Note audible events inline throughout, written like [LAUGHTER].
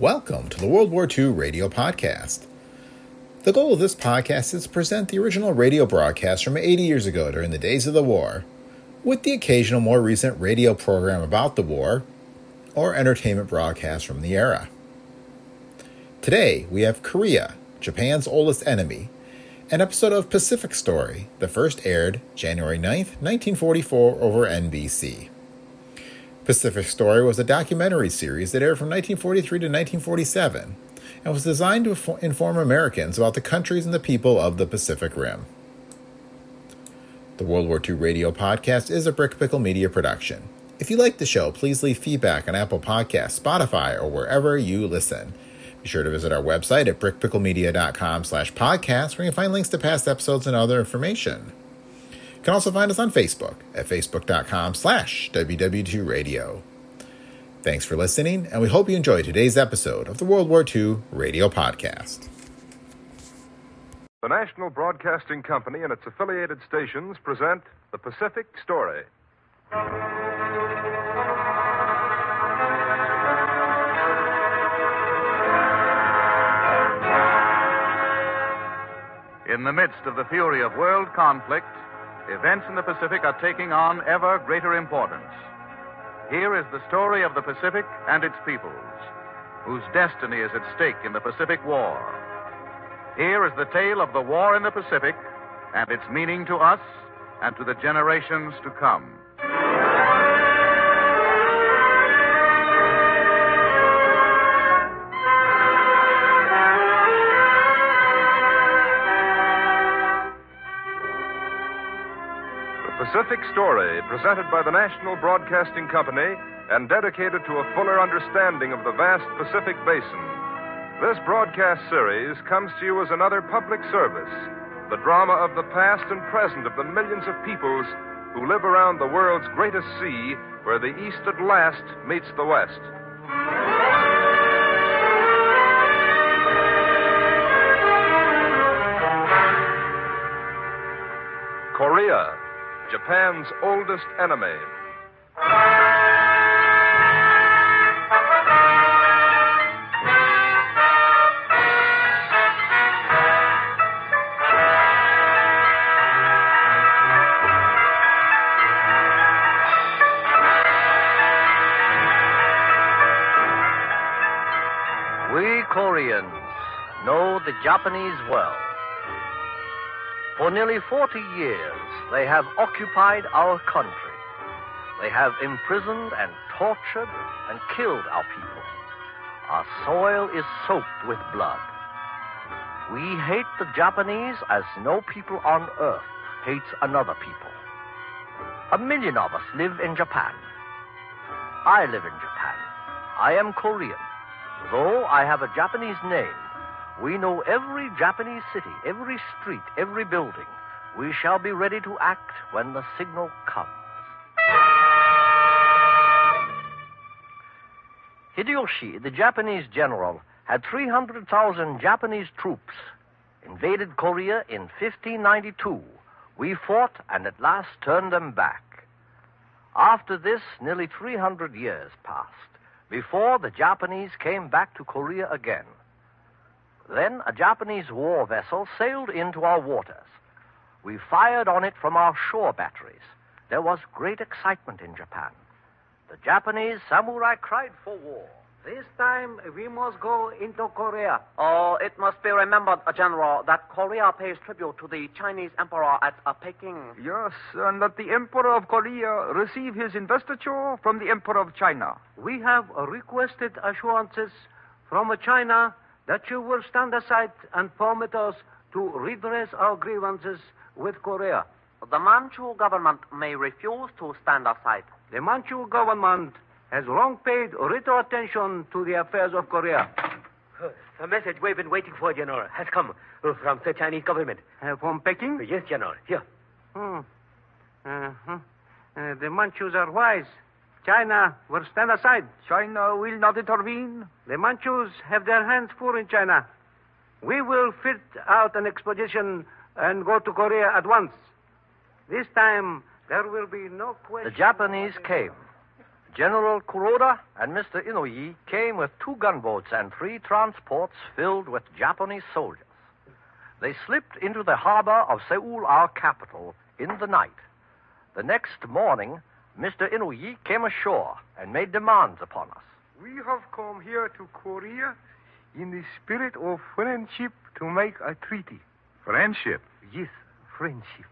Welcome to the World War II Radio Podcast. The goal of this podcast is to present the original radio broadcast from 80 years ago during the days of the war, with the occasional more recent radio program about the war or entertainment broadcast from the era. Today, we have Korea, Japan's oldest enemy, an episode of Pacific Story, the first aired January 9th, 1944, over NBC. Pacific Story was a documentary series that aired from 1943 to 1947 and was designed to inform Americans about the countries and the people of the Pacific Rim. The World War II Radio Podcast is a Brick Pickle Media production. If you like the show, please leave feedback on Apple Podcasts, Spotify, or wherever you listen. Be sure to visit our website at brickpicklemedia.com slash podcast where you can find links to past episodes and other information. You can also find us on Facebook at facebook.com slash WW2Radio. Thanks for listening, and we hope you enjoyed today's episode of the World War II Radio Podcast. The National Broadcasting Company and its affiliated stations present The Pacific Story. In the midst of the fury of world conflict, events in the Pacific are taking on ever greater importance. Here is the story of the Pacific and its peoples, whose destiny is at stake in the Pacific War. Here is the tale of the war in the Pacific and its meaning to us and to the generations to come. Pacific Story, presented by the National Broadcasting Company and dedicated to a fuller understanding of the vast Pacific Basin. This broadcast series comes to you as another public service, the drama of the past and present of the millions of peoples who live around the world's greatest sea, where the East at last meets the West. Korea, Japan's oldest enemy. We Koreans know the Japanese well. For nearly 40 years, they have occupied our country. They have imprisoned and tortured and killed our people. Our soil is soaked with blood. We hate the Japanese as no people on earth hates another people. A million of us live in Japan. I live in Japan. I am Korean. Though I have a Japanese name, we know every Japanese city, every street, every building. We shall be ready to act when the signal comes. Hideyoshi, the Japanese general, had 300,000 Japanese troops, invaded Korea in 1592. We fought and at last turned them back. After this, nearly 300 years passed before the Japanese came back to Korea again. Then a Japanese war vessel sailed into our waters. We fired on it from our shore batteries. There was great excitement in Japan. The Japanese samurai cried for war. This time we must go into Korea. Oh, it must be remembered, General, that Korea pays tribute to the Chinese Emperor at uh, Peking. Yes, and that the Emperor of Korea receive his investiture from the Emperor of China. We have requested assurances from China that you will stand aside and permit us to redress our grievances with Korea. The Manchu government may refuse to stand aside. The Manchu government has long paid little attention to the affairs of Korea. [SIGHS] The message we've been waiting for, General, has come from the Chinese government. Uh, from Peking? Yes, General. Here. Hmm. Uh-huh. Uh, the Manchus are wise. China will stand aside. China will not intervene. The Manchus have their hands full in China. We will fit out an expedition and go to Korea at once. This time, there will be no question. The Japanese came. General Kuroda and Mr. Inouye came with two gunboats and three transports filled with Japanese soldiers. They slipped into the harbor of Seoul, our capital, in the night. The next morning, Mr. Inouye came ashore and made demands upon us. We have come here to Korea in the spirit of friendship to make a treaty. Friendship? Yes, friendship.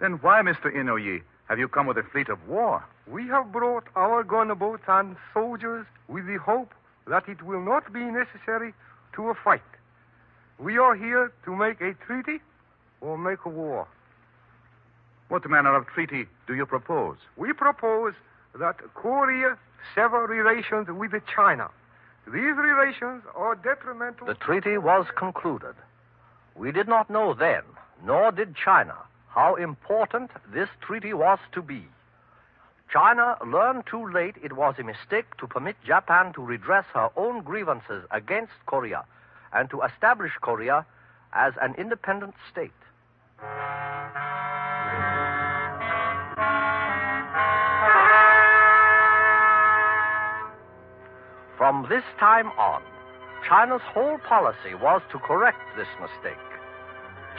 Then why, Mr. Inoue, have you come with a fleet of war? We have brought our gunboats and soldiers with the hope that it will not be necessary to a fight. We are here to make a treaty or make a war. What manner of treaty do you propose? We propose that Korea sever relations with China. These relations are detrimental. The treaty was concluded. We did not know then, nor did China, how important this treaty was to be. China learned too late it was a mistake to permit Japan to redress her own grievances against Korea and to establish Korea as an independent state. From this time on, China's whole policy was to correct this mistake.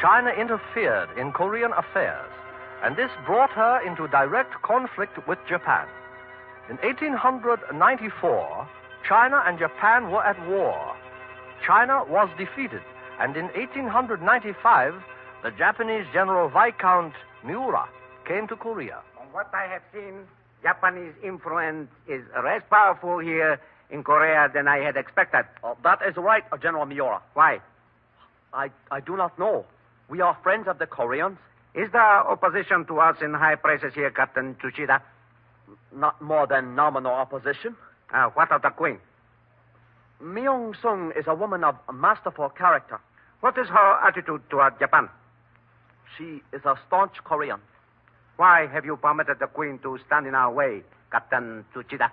China interfered in Korean affairs, and this brought her into direct conflict with Japan. In 1894, China and Japan were at war. China was defeated, and in 1895, the Japanese General Viscount Miura came to Korea. From what I have seen, Japanese influence is less powerful here in Korea than I had expected. Oh, that is right, General Miura. Why? I, I do not know. We are friends of the Koreans. Is there opposition to us in high places here, Captain Tsuchida? Not more than nominal opposition. Uh, what of the Queen? Myung Sung is a woman of masterful character. What is her attitude toward Japan? She is a staunch Korean. Why have you permitted the Queen to stand in our way, Captain Tsuchida?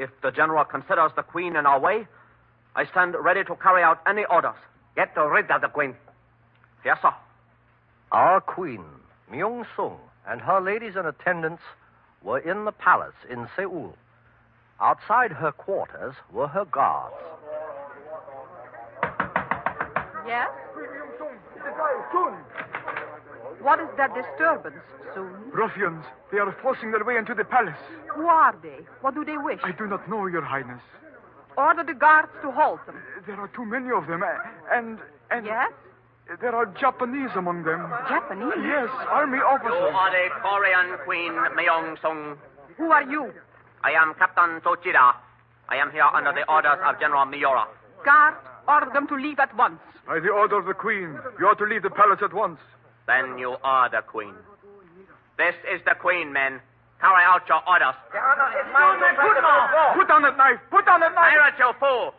If the General considers the Queen in our way, I stand ready to carry out any orders. Get rid of the Queen. Yes, sir. Our Queen, Myung Sung, and her ladies and attendants were in the palace in Seoul. Outside her quarters were her guards. Yes? What is that disturbance, Soon? Ruffians. They are forcing their way into the palace. Who are they? What do they wish? I do not know, Your Highness. Order the guards to halt them. There are too many of them, and and Yes? there are Japanese among them. Japanese? Yes, army officers. You officers. are the Korean Queen Myung Sung. Who are you? I am Captain Tsuchida. I am here under the orders of General Miura. Guards, order them to leave at once. By the order of the Queen, you are to leave the palace at once. Then you are the Queen. This is the Queen, men. Carry out your orders. Put down that knife! Put down that knife! Pirate, you fool!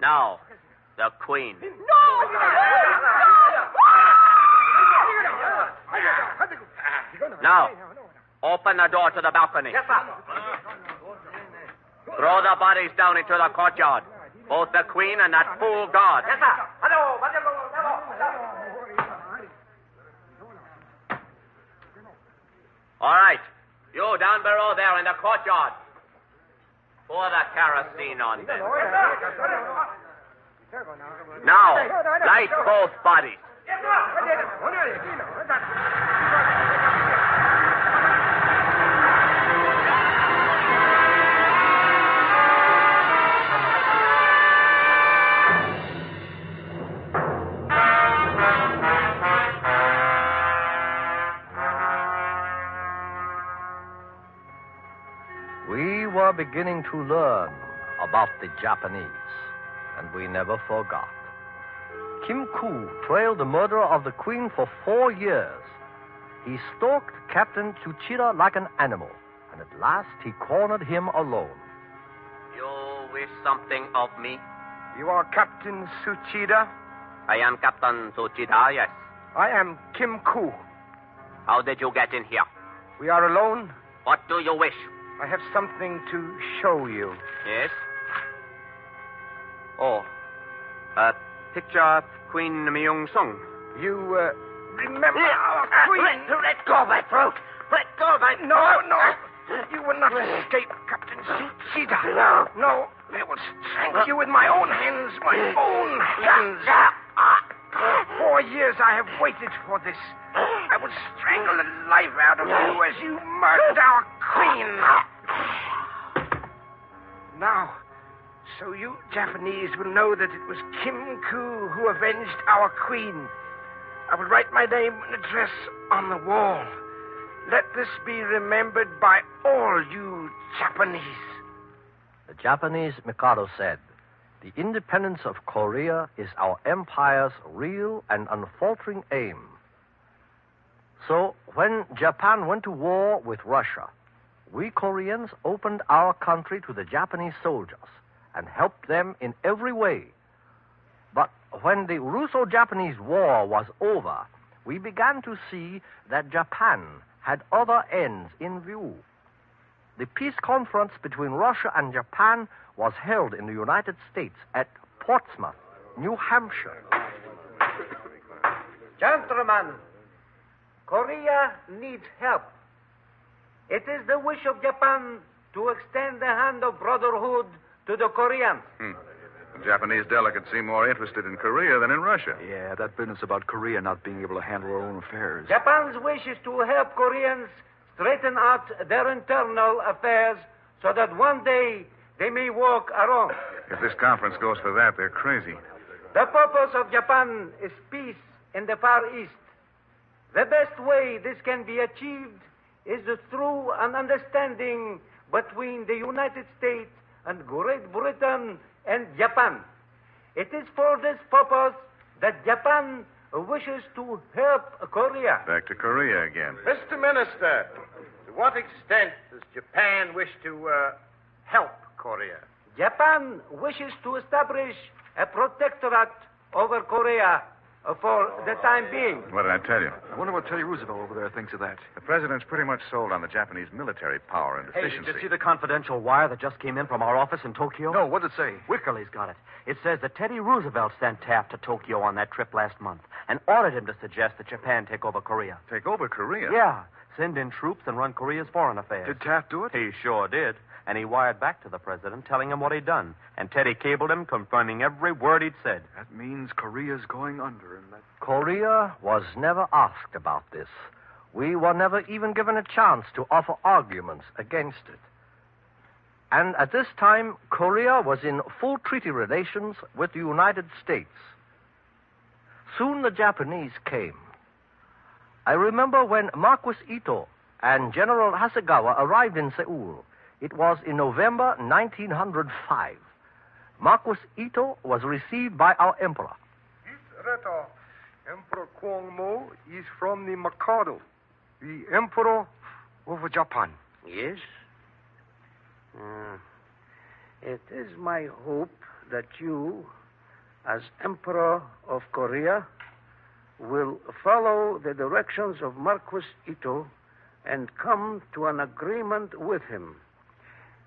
Now, the Queen. No. Now, open the door to the balcony. Yes, sir. Throw the bodies down into the courtyard. Both the Queen and that fool guard. Yes, sir. Hello, All right. You down below there in the courtyard. Pour the kerosene on them. Now, light both bodies. Beginning to learn about the Japanese, and we never forgot. Kim Koo trailed the murderer of the Queen for four years. He stalked Captain Tsuchida like an animal, and at last he cornered him alone. You wish something of me? You are Captain Tsuchida? I am Captain Tsuchida, yes. I am Kim Ku. How did you get in here? We are alone. What do you wish? I have something to show you. Yes? Oh, a picture of Queen Myung Sung. You, uh, remember our ah, queen? Let, let go of my throat. Let go of my No, no. Ah. You will not ah. escape, Captain Tsuchida. No. No, I will strangle you with my own hands, my own hands. Four years I have waited for this. I will strangle the life out of you as you murdered our queen. Now, so you Japanese will know that it was Kim Ku who avenged our queen. I will write my name and address on the wall. Let this be remembered by all you Japanese. The Japanese Mikado said, The independence of Korea is our empire's real and unfaltering aim. So, when Japan went to war with Russia, we Koreans opened our country to the Japanese soldiers and helped them in every way. But when the Russo Japanese War was over, we began to see that Japan had other ends in view. The peace conference between Russia and Japan was held in the United States at Portsmouth, New Hampshire. Gentlemen, Korea needs help. It is the wish of Japan to extend the hand of brotherhood to the Koreans. Hmm. The Japanese delegates seem more interested in Korea than in Russia. Yeah, that business about Korea not being able to handle her own affairs. Japan's wish is to help Koreans straighten out their internal affairs so that one day they may walk alone. If this conference goes for that, they're crazy. The purpose of Japan is peace in the Far East. The best way this can be achieved is through an understanding between the United States and Great Britain and Japan. It is for this purpose that Japan wishes to help Korea. Back to Korea again. Mr. Minister, to what extent does Japan wish to uh, help Korea? Japan wishes to establish a protectorate over Korea for the time being. What did I tell you? I wonder what Teddy Roosevelt over there thinks of that. The president's pretty much sold on the Japanese military power and efficiency. Hey, efficiency. did you see the confidential wire that just came in from our office in Tokyo? No, what did it say? Wickerly's got it. It says that Teddy Roosevelt sent Taft to Tokyo on that trip last month and ordered him to suggest that Japan take over Korea. Take over Korea? Yeah, send in troops and run Korea's foreign affairs. Did Taft do it? He sure did. And he wired back to the president telling him what he'd done. And Teddy cabled him confirming every word he'd said. That means Korea's going under, and that. Korea was never asked about this. We were never even given a chance to offer arguments against it. And at this time, Korea was in full treaty relations with the United States. Soon the Japanese came. I remember when Marquis Ito and General Hasegawa arrived in Seoul. It was in November 1905. Marquis Ito was received by our emperor. This letter, Emperor Kwangmu, is from the Mikado, the Emperor of Japan. Yes? Uh, it is my hope that you, as Emperor of Korea, will follow the directions of Marquis Ito and come to an agreement with him.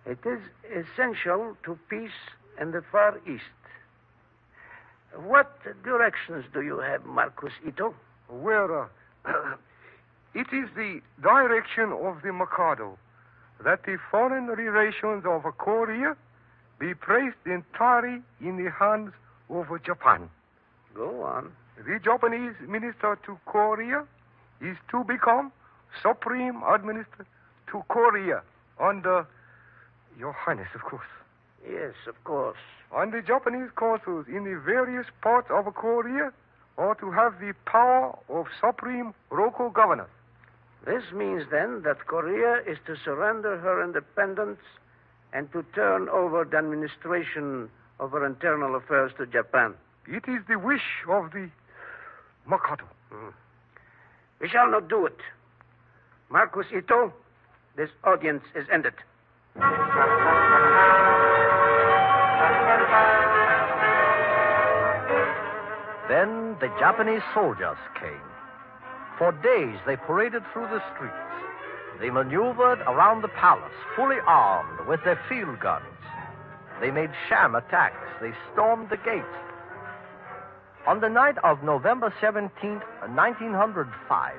It is essential to peace in the Far East. What directions do you have, Marquis Ito? Well, uh, [CLEARS THROAT] it is the direction of the Mikado that the foreign relations of Korea be placed entirely in the hands of Japan. Go on. The Japanese minister to Korea is to become supreme administrator to Korea under Your Highness, of course. Yes, of course. And the Japanese consuls in the various parts of Korea are to have the power of supreme local governor. This means then that Korea is to surrender her independence and to turn over the administration of her internal affairs to Japan. It is the wish of the Mikado. Mm. We shall not do it. Marquis Ito, this audience is ended. Then the Japanese soldiers came. For days they paraded through the streets. They maneuvered around the palace, fully armed with their field guns. They made sham attacks. They stormed the gates. On the night of November 17th, 1905,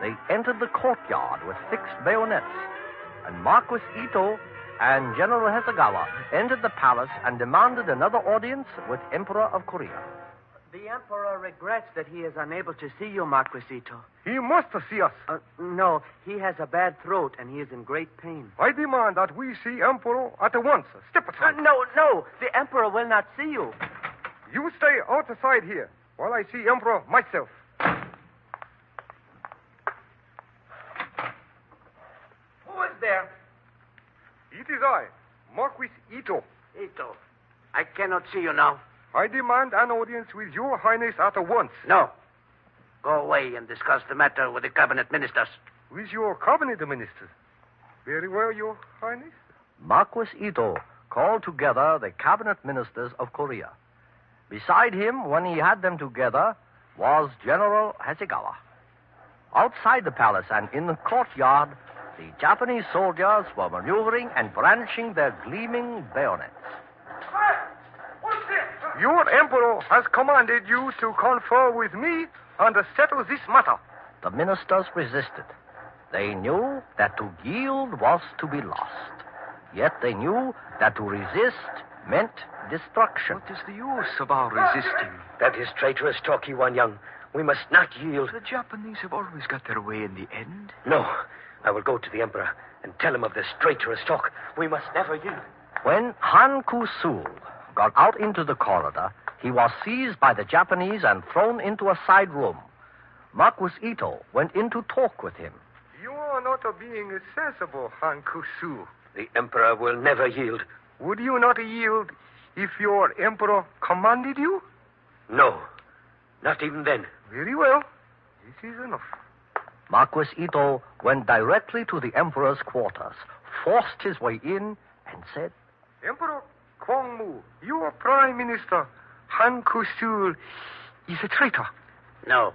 they entered the courtyard with fixed bayonets, and Marquis Ito and General Hasegawa entered the palace and demanded another audience with Emperor of Korea. The Emperor regrets that he is unable to see you, Marquis Ito. He must see us. Uh, no, he has a bad throat and he is in great pain. I demand that we see Emperor at once. Step aside. Uh, no, no, the Emperor will not see you. You stay outside here while I see Emperor myself. Who is there? It is I, Marquis Ito. Ito. I cannot see you now. I demand an audience with your highness at once. No. Go away and discuss the matter with the cabinet ministers. With your cabinet ministers. Very well, your highness. Marquis Ito called together the cabinet ministers of Korea. Beside him, when he had them together, was General Hasegawa. Outside the palace and in the courtyard, the Japanese soldiers were maneuvering and brandishing their gleaming bayonets. Your emperor has commanded you to confer with me and settle this matter. The ministers resisted. They knew that to yield was to be lost. Yet they knew that to resist meant destruction. What is the use of our resisting? That is traitorous talk, Yi Wan Yong. We must not yield. The Japanese have always got their way in the end. No. I will go to the Emperor and tell him of this traitorous talk. We must never yield. When Han Kusul got out into the corridor, he was seized by the Japanese and thrown into a side room. Marquis Ito went in to talk with him. You are not a being sensible, Han Kusu. The Emperor will never yield. Would you not yield if your Emperor commanded you? No. Not even then. Very well. This is enough. Marquis Ito went directly to the Emperor's quarters, forced his way in, and said, Emperor Kwangmu, your Prime Minister, Han Kusul, is a traitor. No.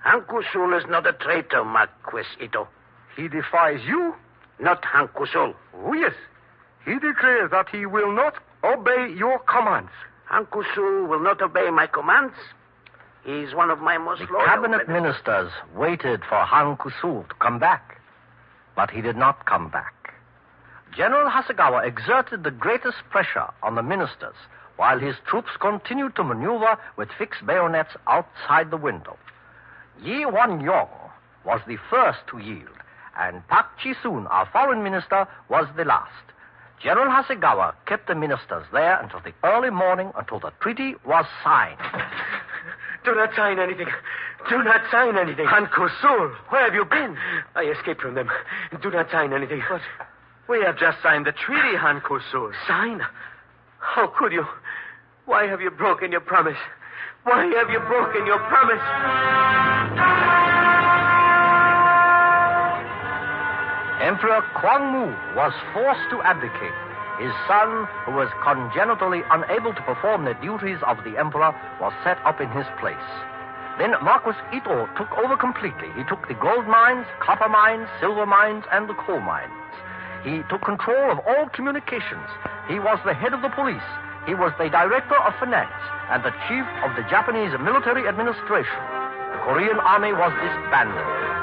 Han Kusul is not a traitor, Marquis Ito. He defies you? Not Han Kusul. Oh, yes. He declares that he will not obey your commands. Han Kusul will not obey my commands. He's one of my most the loyal cabinet ministers. ministers waited for Han Kusul to come back, but he did not come back. General Hasegawa exerted the greatest pressure on the ministers while his troops continued to maneuver with fixed bayonets outside the window. Yi Wan Yong was the first to yield, and Pak Chi-soon, our foreign minister, was the last. General Hasegawa kept the ministers there until the early morning until the treaty was signed. [LAUGHS] Do not sign anything. Do not sign anything. Han Kusul, where have you been? I escaped from them. Do not sign anything. But we have just signed the treaty, Han Kusul. Sign? How could you? Why have you broken your promise? Why have you broken your promise? Emperor Kwangmu was forced to abdicate. His son, who was congenitally unable to perform the duties of the emperor, was set up in his place. Then Marquis Ito took over completely. He took the gold mines, copper mines, silver mines, and the coal mines. He took control of all communications. He was the head of the police. He was the director of finance and the chief of the Japanese military administration. The Korean army was disbanded.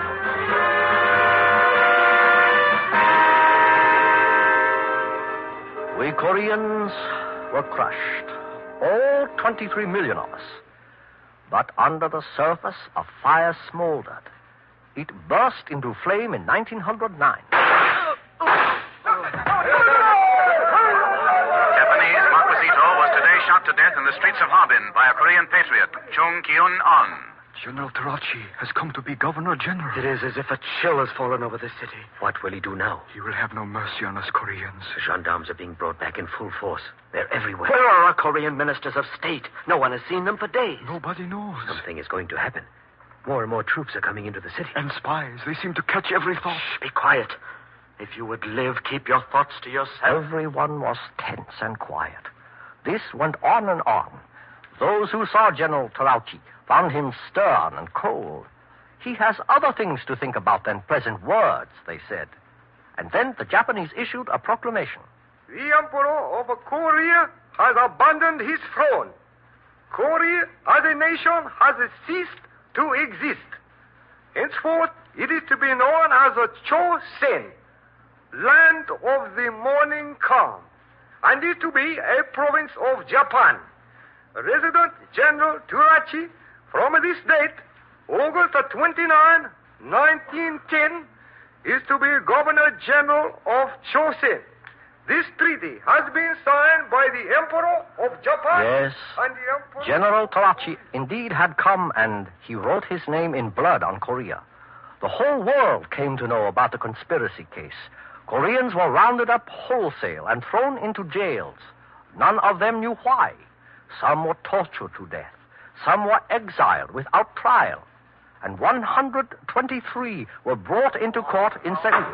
We Koreans were crushed. All 23 million of us. But under the surface, a fire smoldered. It burst into flame in 1909. Japanese Marquis was today shot to death in the streets of Harbin by a Korean patriot, Chung Kyun On. General Terauchi has come to be Governor General. It is as if a chill has fallen over the city. What will he do now? He will have no mercy on us Koreans. The gendarmes are being brought back in full force. They're everywhere. Where are our Korean ministers of state? No one has seen them for days. Nobody knows. Something is going to happen. More and more troops are coming into the city. And spies. They seem to catch every thought. Shh, be quiet. If you would live, keep your thoughts to yourself. Everyone was tense and quiet. This went on and on. Those who saw General Terauchi found him stern and cold. He has other things to think about than present words, they said. And then the Japanese issued a proclamation. The Emperor of Korea has abandoned his throne. Korea as a nation has ceased to exist. Henceforth, it is to be known as a Chosen, land of the morning calm, and is to be a province of Japan. Resident General Terauchi, from this date, August 29, 1910, is to be Governor General of Chosen. This treaty has been signed by the Emperor of Japan Yes. and the Emperor. General Terauchi indeed had come, and he wrote his name in blood on Korea. The whole world came to know about the conspiracy case. Koreans were rounded up wholesale and thrown into jails. None of them knew why. Some were tortured to death. Some were exiled without trial. And 123 were brought into court in Seoul.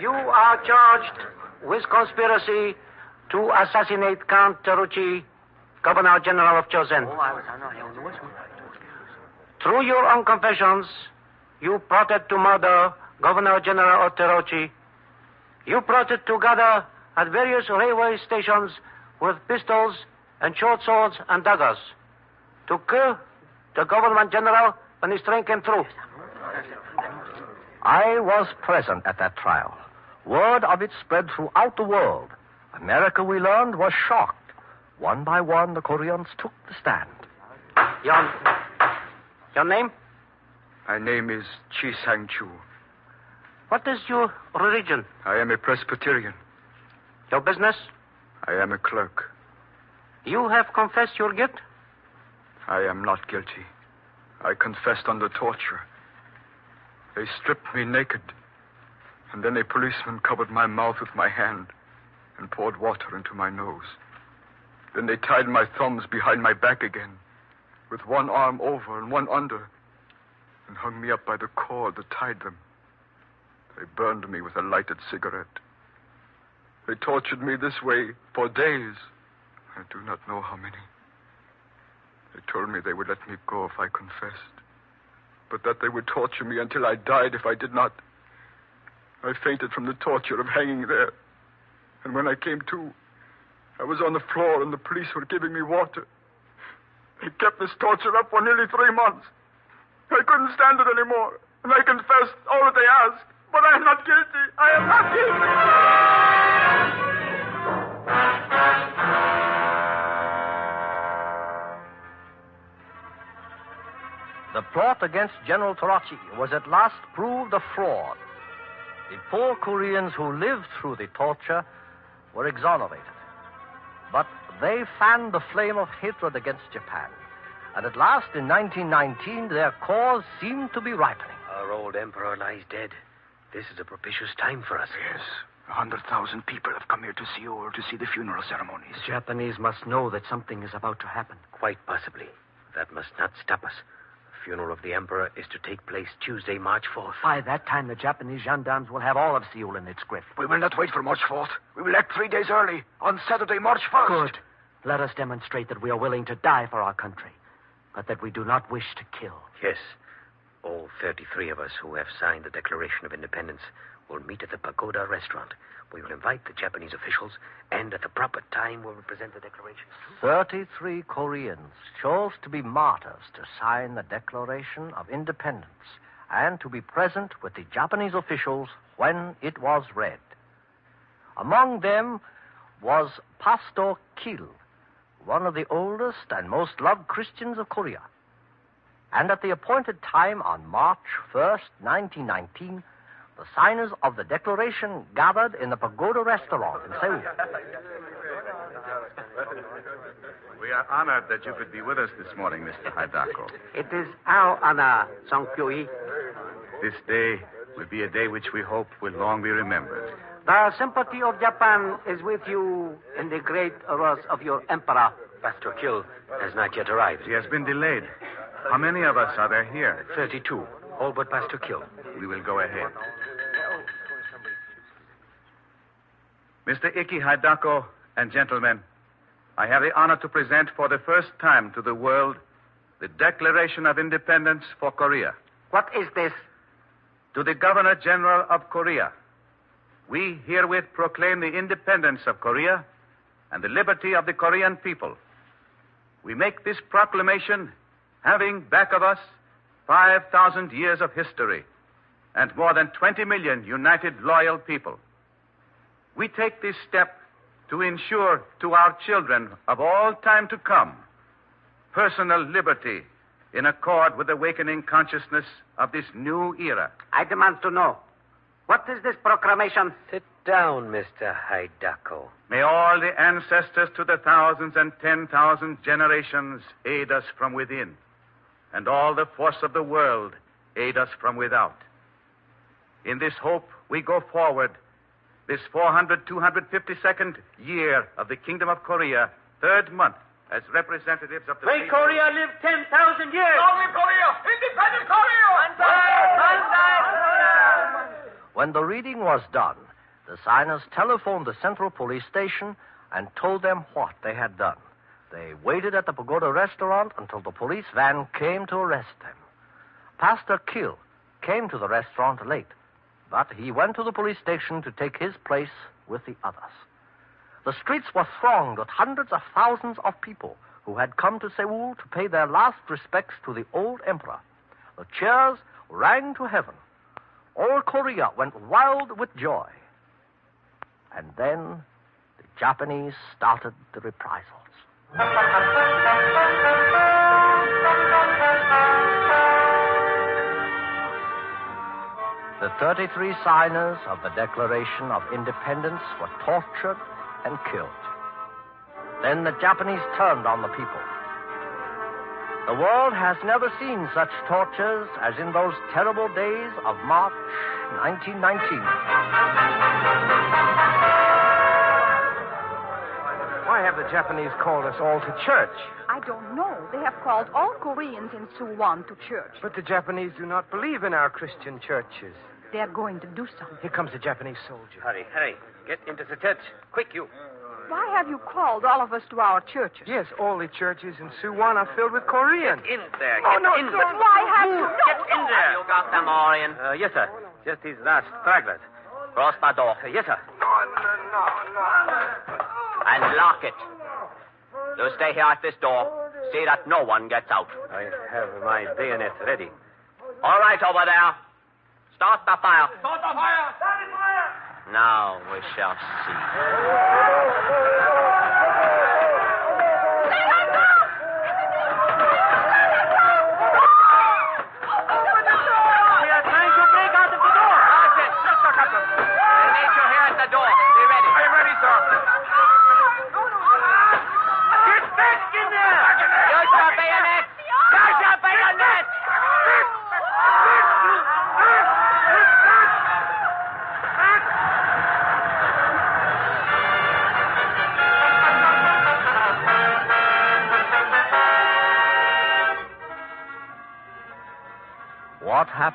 You are charged with conspiracy to assassinate Count Terauchi, Governor General of Chosen. Through your own confessions, you plotted to murder Governor General of Terauchi. You plotted to gather at various railway stations with pistols and short swords and daggers to kill the government general when his train came through. I was present at that trial. Word of it spread throughout the world. America, we learned, was shocked. One by one, the Koreans took the stand. Your, your name? My name is Chi Sang Chu. What is your religion? I am a Presbyterian. Your business? I am a clerk. You have confessed your guilt? I am not guilty. I confessed under torture. They stripped me naked, and then a policeman covered my mouth with my hand and poured water into my nose. Then they tied my thumbs behind my back again, with one arm over and one under, and hung me up by the cord that tied them. They burned me with a lighted cigarette. They tortured me this way for days. I do not know how many. They told me they would let me go if I confessed, but that they would torture me until I died if I did not. I fainted from the torture of hanging there. And when I came to, I was on the floor and the police were giving me water. They kept this torture up for nearly three months. I couldn't stand it anymore, and I confessed all that they asked. But I am not guilty. I am not guilty. Plot against General Terauchi was at last proved a fraud. The poor Koreans who lived through the torture were exonerated. But they fanned the flame of hatred against Japan. And at last, in 1919, their cause seemed to be ripening. Our old emperor lies dead. This is a propitious time for us. Yes. A hundred thousand people have come here to see Seoul to see the funeral ceremonies. The Japanese must know that something is about to happen. Quite possibly. That must not stop us. The funeral of the emperor is to take place Tuesday, March 4th. By that time, the Japanese gendarmes will have all of Seoul in its grip. We will not wait for March 4th. We will act three days early, on Saturday, March 1st. Good. Let us demonstrate that we are willing to die for our country, but that we do not wish to kill. Yes. All 33 of us who have signed the Declaration of Independence will meet at the Pagoda restaurant. We will invite the Japanese officials, and at the proper time we will present the declaration. 33 Koreans chose to be martyrs to sign the Declaration of Independence and to be present with the Japanese officials when it was read. Among them was Pastor Kil, one of the oldest and most loved Christians of Korea. And at the appointed time on March 1st, 1919, the signers of the Declaration gathered in the Pagoda restaurant in Seoul. [LAUGHS] We are honored that you could be with us this morning, Mr. Hidako. It is our honor, Song Kyui. This day will be a day which we hope will long be remembered. The sympathy of Japan is with you in the great wrath of your emperor. Pastor Kil has not yet arrived. He has been delayed. How many of us are there here? 32. All but Pastor Kil. We will go ahead. Mr. Iki Hidako and gentlemen, I have the honor to present for the first time to the world the Declaration of Independence for Korea. What is this? To the Governor General of Korea, we herewith proclaim the independence of Korea and the liberty of the Korean people. We make this proclamation having back of us 5,000 years of history and more than 20 million united loyal people. We take this step to ensure to our children of all time to come personal liberty in accord with the awakening consciousness of this new era. I demand to know. What is this proclamation? Sit down, Mr. Hidako. May all the ancestors to the thousands and ten thousand generations aid us from within, and all the force of the world aid us from without. In this hope, we go forward this 400, 252nd year of the Kingdom of Korea, third month, as representatives of the. May Korea live 10,000 years! Long live Korea! Independent Korea! When the reading was done, the signers telephoned the central police station and told them what they had done. They waited at the Pagoda restaurant until the police van came to arrest them. Pastor Kil came to the restaurant late, but he went to the police station to take his place with the others. The streets were thronged with hundreds of thousands of people who had come to Seoul to pay their last respects to the old emperor. The cheers rang to heaven. All Korea went wild with joy. And then the Japanese started the reprisals. [LAUGHS] The 33 signers of the Declaration of Independence were tortured and killed. Then the Japanese turned on the people. The world has never seen such tortures as in those terrible days of March 1919. Why have the Japanese called us all to church? I don't know. They have called all Koreans in Suwon to church. But the Japanese do not believe in our Christian churches. They're going to do something. Here comes a Japanese soldier. Hurry, hurry. Get into the church. Quick, you. Why have you called all of us to our churches? Yes, all the churches in Suwon are filled with Koreans. Get In there. Oh, Get no, in no, there. But why have you... No, Get in there. You got them all in. Uh, yes, sir. Just these last stragglers. Cross the door. Uh, yes, sir. No, no, no, no. And lock it. You stay here at this door. See that no one gets out. I have my bayonet ready. All right, over there. Start the fire. Start the fire! Start the fire! Now we shall see.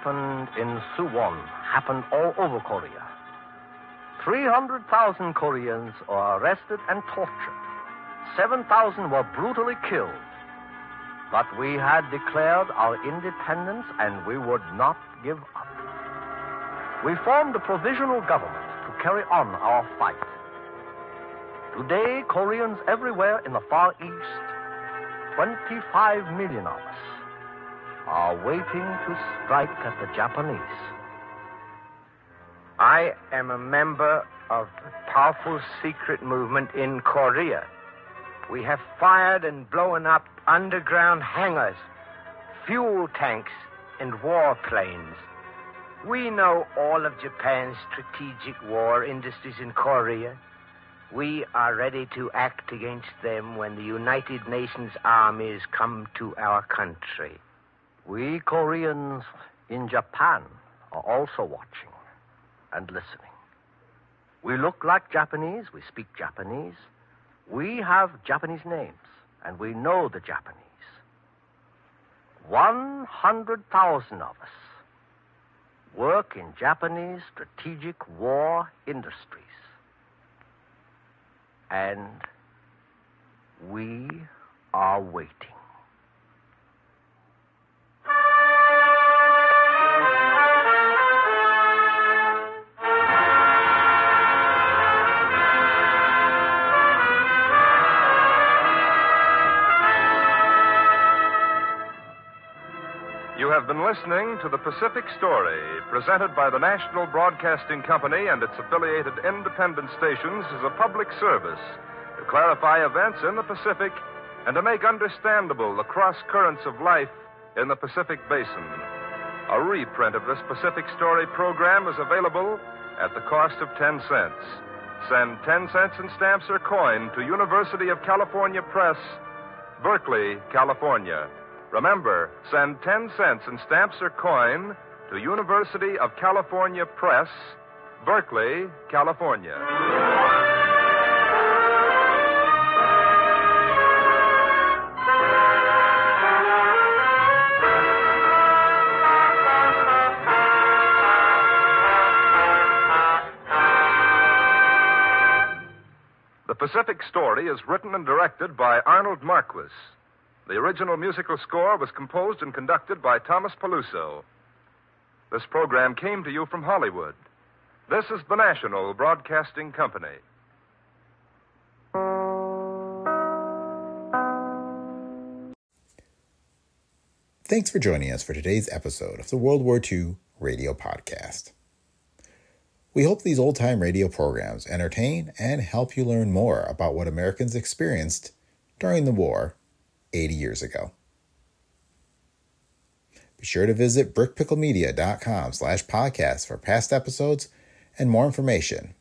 Happened in Suwon happened all over Korea. 300,000 Koreans were arrested and tortured. 7,000 were brutally killed. But we had declared our independence and we would not give up. We formed a provisional government to carry on our fight. Today, Koreans everywhere in the Far East, 25 million of us, are waiting to strike at the Japanese. I am a member of a powerful secret movement in Korea. We have fired and blown up underground hangars, fuel tanks, and warplanes. We know all of Japan's strategic war industries in Korea. We are ready to act against them when the United Nations armies come to our country. We Koreans in Japan are also watching and listening. We look like Japanese, we speak Japanese, we have Japanese names, and we know the Japanese. 100,000 of us work in Japanese strategic war industries. And we are waiting. Been listening to the Pacific Story, presented by the National Broadcasting Company and its affiliated independent stations as a public service to clarify events in the Pacific and to make understandable the cross currents of life in the Pacific Basin. A reprint of this Pacific Story program is available at the cost of 10 cents. Send 10 cents in stamps or coin to University of California Press, Berkeley, California. Remember, send 10 cents in stamps or coin to University of California Press, Berkeley, California. The Pacific Story is written and directed by Arnold Marquis. The original musical score was composed and conducted by Thomas Peluso. This program came to you from Hollywood. This is the National Broadcasting Company. Thanks for joining us for today's episode of the World War II Radio Podcast. We hope these old time radio programs entertain and help you learn more about what Americans experienced during the war 80 years ago. Be sure to visit brickpicklemedia.com slash podcast for past episodes and more information